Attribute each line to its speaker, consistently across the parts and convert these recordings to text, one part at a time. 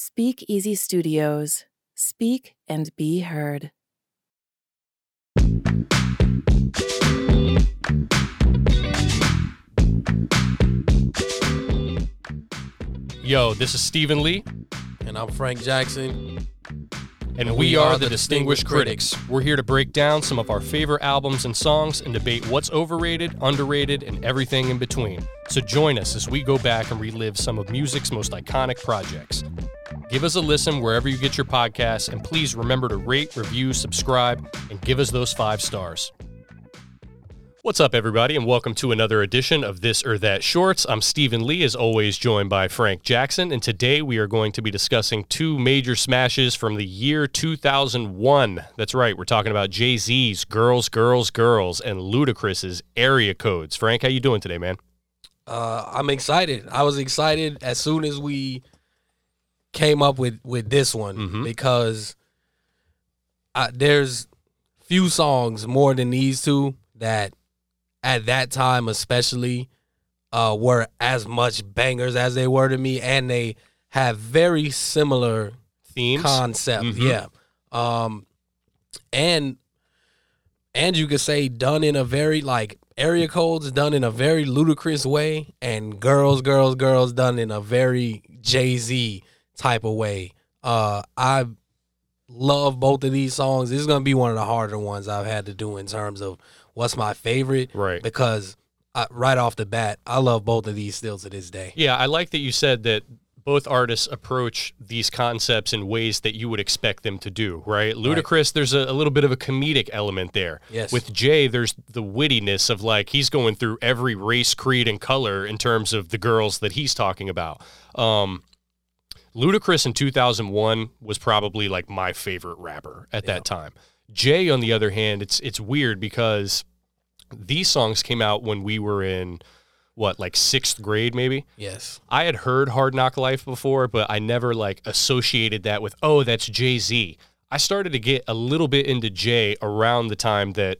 Speaker 1: Speak Easy Studios. Speak and be heard.
Speaker 2: Yo, this is Stephen Lee,
Speaker 3: And I'm Frank Jackson.
Speaker 2: and, we, are, the Distinguished Critics. We're here to break down some of our favorite albums and songs and debate what's overrated, underrated, and everything in between. So join us as we go back and relive some of music's most iconic projects. Give us a listen wherever you get your podcasts, and please remember to rate, review, subscribe, and give us those five stars. What's up, everybody, and welcome to another edition of This or That Shorts. I'm Stephen Lee, as always, joined by Frank Jackson, and today we are going to be discussing two major smashes from the year 2001. That's right, we're talking about Jay Z's "Girls, Girls, Girls" and Ludacris's "Area Codes." Frank, how you doing today, man?
Speaker 3: Uh, I'm excited. I was excited as soon as we came up with with this one
Speaker 2: Mhm.
Speaker 3: because I, there's few songs more than these two that at that time especially uh, were as much bangers as they were to me and they have very similar
Speaker 2: Themes.
Speaker 3: concept.
Speaker 2: Mhm.
Speaker 3: Yeah. Um and and you could say done in a very like area codes done in a very Ludacris way and girls girls girls done in a very Jay-Z type of way. Uh I love both of these songs. This is going to be one of the harder ones I've had to do in terms of what's my favorite
Speaker 2: Right.
Speaker 3: because I, right off the bat, I love both of these still to this day.
Speaker 2: Yeah, I like that you said that both artists approach these concepts in ways that you would expect them to do, right? Ludacris, there's a, a little bit of a comedic element there.
Speaker 3: Yes.
Speaker 2: With Jay, there's the wittiness of like he's going through every race, creed, and color in terms of the girls that he's talking about. Um, Ludacris in 2001 was probably like my favorite rapper at
Speaker 3: Yeah.
Speaker 2: that time. Jay, on the other hand, it's it's weird because these songs came out when we were in what like sixth grade, maybe.
Speaker 3: Yes.
Speaker 2: I had heard Hard Knock Life before, but I never like associated that with oh, that's Jay Z. I started to get a little bit into Jay around the time that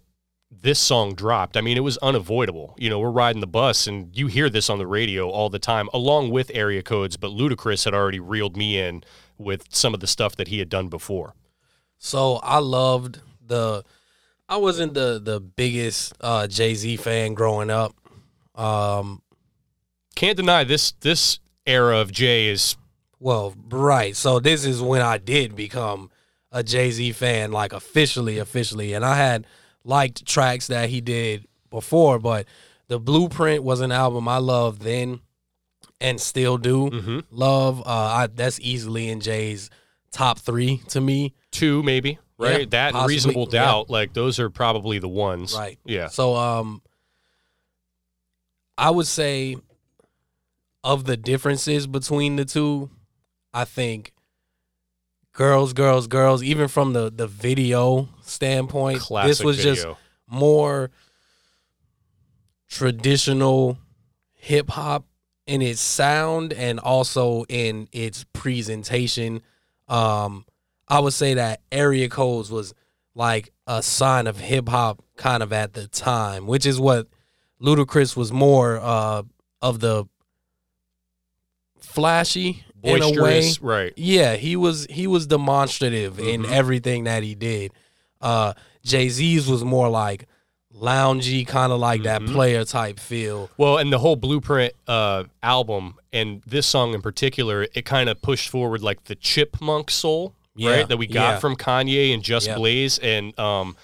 Speaker 2: this song dropped. I mean, it was unavoidable. You know, we're riding the bus and you hear this on the radio all the time, along with area codes. But Ludacris had already reeled me in with some of the stuff that he had done before.
Speaker 3: So I loved the. I wasn't the the biggest uh, Jay Z fan growing up. Um,
Speaker 2: Can't deny this. This era of Jay is
Speaker 3: well, right. So this is when I did become a Jay Z fan, like officially, officially, and I had liked tracks that he did before, but the Blueprint was an album I loved then, and still do
Speaker 2: mhm,
Speaker 3: love. Uh, I, that's easily in Jay's top three to me.
Speaker 2: two, maybe right.
Speaker 3: Yeah,
Speaker 2: that
Speaker 3: possibly,
Speaker 2: reasonable
Speaker 3: yeah.
Speaker 2: doubt, like those are probably the ones.
Speaker 3: Right.
Speaker 2: Yeah.
Speaker 3: So um I would say of the differences between the two, I think girls, girls, girls, even from the the video standpoint,
Speaker 2: Classic
Speaker 3: this was
Speaker 2: video.
Speaker 3: just more traditional hip hop in its sound and also in its presentation. Um, I would say that area codes was like a sign of hip hop kind of at the time, which is what Ludacris was more uh, of the flashy in a way.
Speaker 2: Boisterous, right?
Speaker 3: Yeah, he was he was demonstrative in
Speaker 2: Mhm.
Speaker 3: everything that he did. Uh Jay Z's was more like loungy, kind of like
Speaker 2: Mhm.
Speaker 3: that player type feel.
Speaker 2: Well, and the whole Blueprint uh, album and this song in particular, it kind of pushed forward like the chipmunk soul,
Speaker 3: Yeah,
Speaker 2: right? That we got
Speaker 3: yeah.
Speaker 2: from Kanye and Just
Speaker 3: Yep.
Speaker 2: Blaze, and um,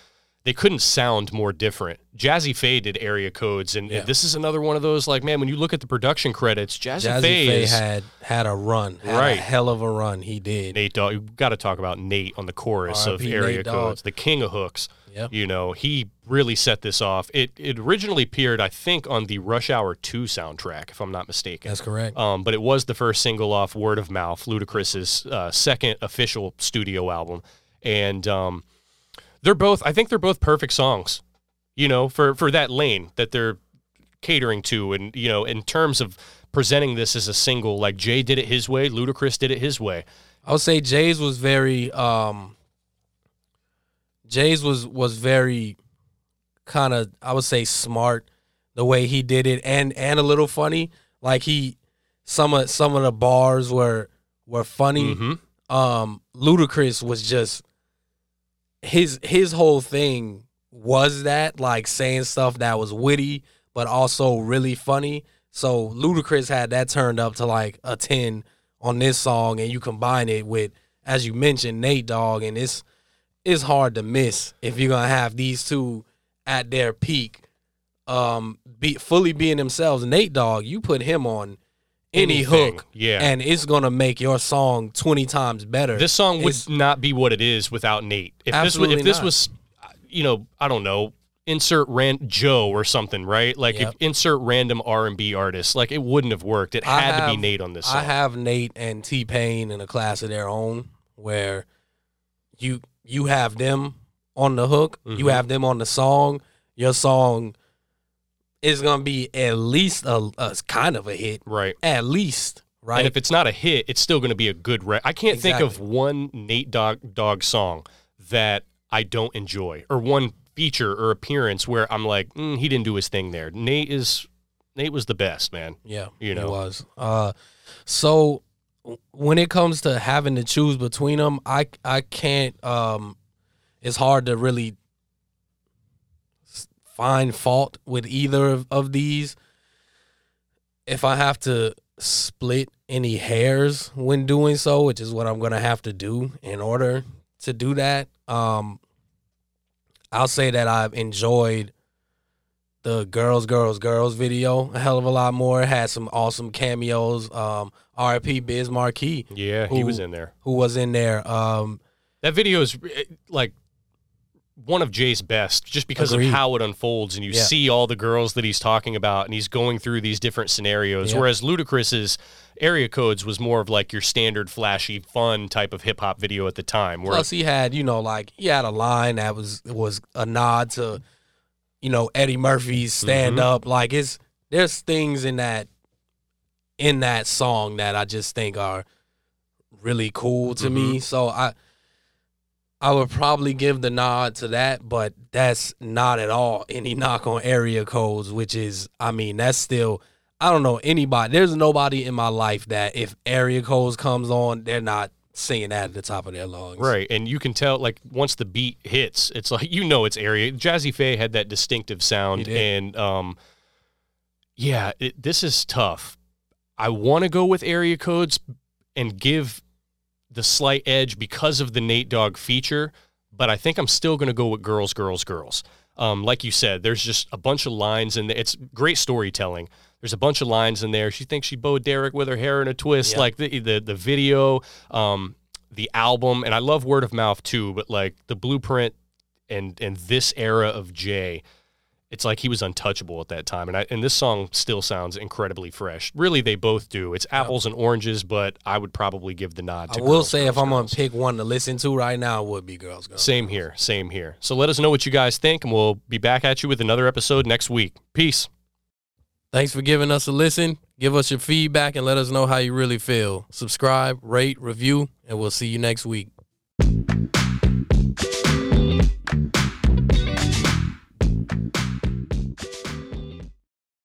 Speaker 2: they couldn't sound more different. Jazze Pha did area codes, and, and this is another one of those like, man, when you look at the production credits, Jazze,
Speaker 3: Jazze
Speaker 2: Pha,
Speaker 3: Pha
Speaker 2: is
Speaker 3: had had a run, had
Speaker 2: Right.
Speaker 3: a hell of a run. He did.
Speaker 2: Nate Dogg. You got to talk about Nate on the chorus of
Speaker 3: R.I.P.
Speaker 2: area
Speaker 3: Nate
Speaker 2: codes, the king of hooks.
Speaker 3: Yep.
Speaker 2: You know, he really set this off. It it originally appeared, I think, on the Rush Hour 2 soundtrack, if I'm not mistaken.
Speaker 3: That's correct.
Speaker 2: Um, but it was the first single off Word of Mouth, Ludacris's uh, second official studio album, and um, they're both. I think they're both perfect songs. You know, for for that lane that they're catering to, and you know, in terms of presenting this as a single, like Jay did it his way, Ludacris did it his way.
Speaker 3: I would say Jay's was very um Jay's was was very kind of I would say smart the way he did it and and a little funny like he some of some of the bars were were funny.
Speaker 2: hmm
Speaker 3: Um, Ludacris was just his his whole thing was that like saying stuff that was witty but also really funny. So Ludacris had that turned up to like a ten on this song, and you combine it with, as you mentioned, Nate Dogg, and it's it's hard to miss if you're gonna have these two at their peak, um, be fully being themselves. Nate Dogg, you put him on any
Speaker 2: Anything,
Speaker 3: hook,
Speaker 2: yeah.
Speaker 3: and it's gonna make your song twenty times better.
Speaker 2: This song would
Speaker 3: It's-
Speaker 2: not be what it is without Nate. If
Speaker 3: Absolutely
Speaker 2: this was, if this
Speaker 3: not.
Speaker 2: was, you know, I don't know, insert ran Joe or something, right? Like
Speaker 3: Yep.
Speaker 2: if insert random R and B artist, like it wouldn't have worked. It had to be Nate on this song.
Speaker 3: I have Nate and T Pain in a class of their own, where you you have them on the hook, you
Speaker 2: Mhm.
Speaker 3: have them on the song. Your song is gonna be at least a, a kind of a hit,
Speaker 2: right.
Speaker 3: at least, right?
Speaker 2: And if it's not a hit, it's still going to be a good. Re- I can't think of one Nate Dogg Dogg song that I don't enjoy, or one feature or appearance where I'm like, mm, he didn't do his thing there. Nate is Nate was the best man.
Speaker 3: Yeah,
Speaker 2: You know.
Speaker 3: was. Uh, so when it comes to having to choose between them, I I can't. Um, it's hard to really find fault with either of, of these. If I have to split any hairs when doing so, which is what I'm gonna have to do in order to do that, um, I'll say that I've enjoyed the girls, girls, girls video a hell of a lot more. It had some awesome cameos. Um, R.I.P. Biz Markie,
Speaker 2: Yeah, he was in there.
Speaker 3: who was in there. Um,
Speaker 2: That video is eh, like one of Jay's best just because
Speaker 3: Agreed.
Speaker 2: of how it unfolds and you
Speaker 3: Yeah.
Speaker 2: see all the girls that he's talking about and he's going through these different scenarios.
Speaker 3: Yeah.
Speaker 2: Whereas Ludacris's area codes was more of like your standard flashy, fun type of hip hop video at the time. Where
Speaker 3: plus, he had you know like he had a line that was was a nod to you know Eddie Murphy's mm-hmm. stand up. Like it's there's things in that in that song that I just think are really cool to me. Mm-hmm. So I I would probably give the nod to that, but that's not at all any knock on area codes, which is I mean, that's still I don't know anybody. There's nobody in my life that if area codes comes on, they're not singing that at the top of their lungs.
Speaker 2: Right, and you can tell like once the beat hits, it's like you know it's area. Jazze Pha had that distinctive sound, and um, yeah, it, this is tough. I want to go with area codes and give the slight edge because of the Nate Dogg feature, but I think I'm still going to go with girls, girls, girls. Um, like you said, there's just a bunch of lines and it's great storytelling. There's a bunch of lines in there. She thinks she Bo Derek with her hair in a twist,
Speaker 3: Yeah.
Speaker 2: like the the the video, um, the album, and I love word of mouth too. But like the blueprint and and this era of Jay, it's like he was untouchable at that time. And I and this song still sounds incredibly fresh. Really, they both do. It's apples and oranges, but I would probably give the nod. To I
Speaker 3: will
Speaker 2: Girls,
Speaker 3: say if
Speaker 2: Girls,
Speaker 3: I'm gonna
Speaker 2: Girls.
Speaker 3: pick one to listen to right now, it would be Girls Girls.
Speaker 2: Same here, same here. So let us know what you guys think, and we'll be back at you with another episode next week. Peace.
Speaker 3: Thanks for giving us a listen. Give us your feedback and let us know how you really feel. Subscribe, rate, review, and we'll see you next week.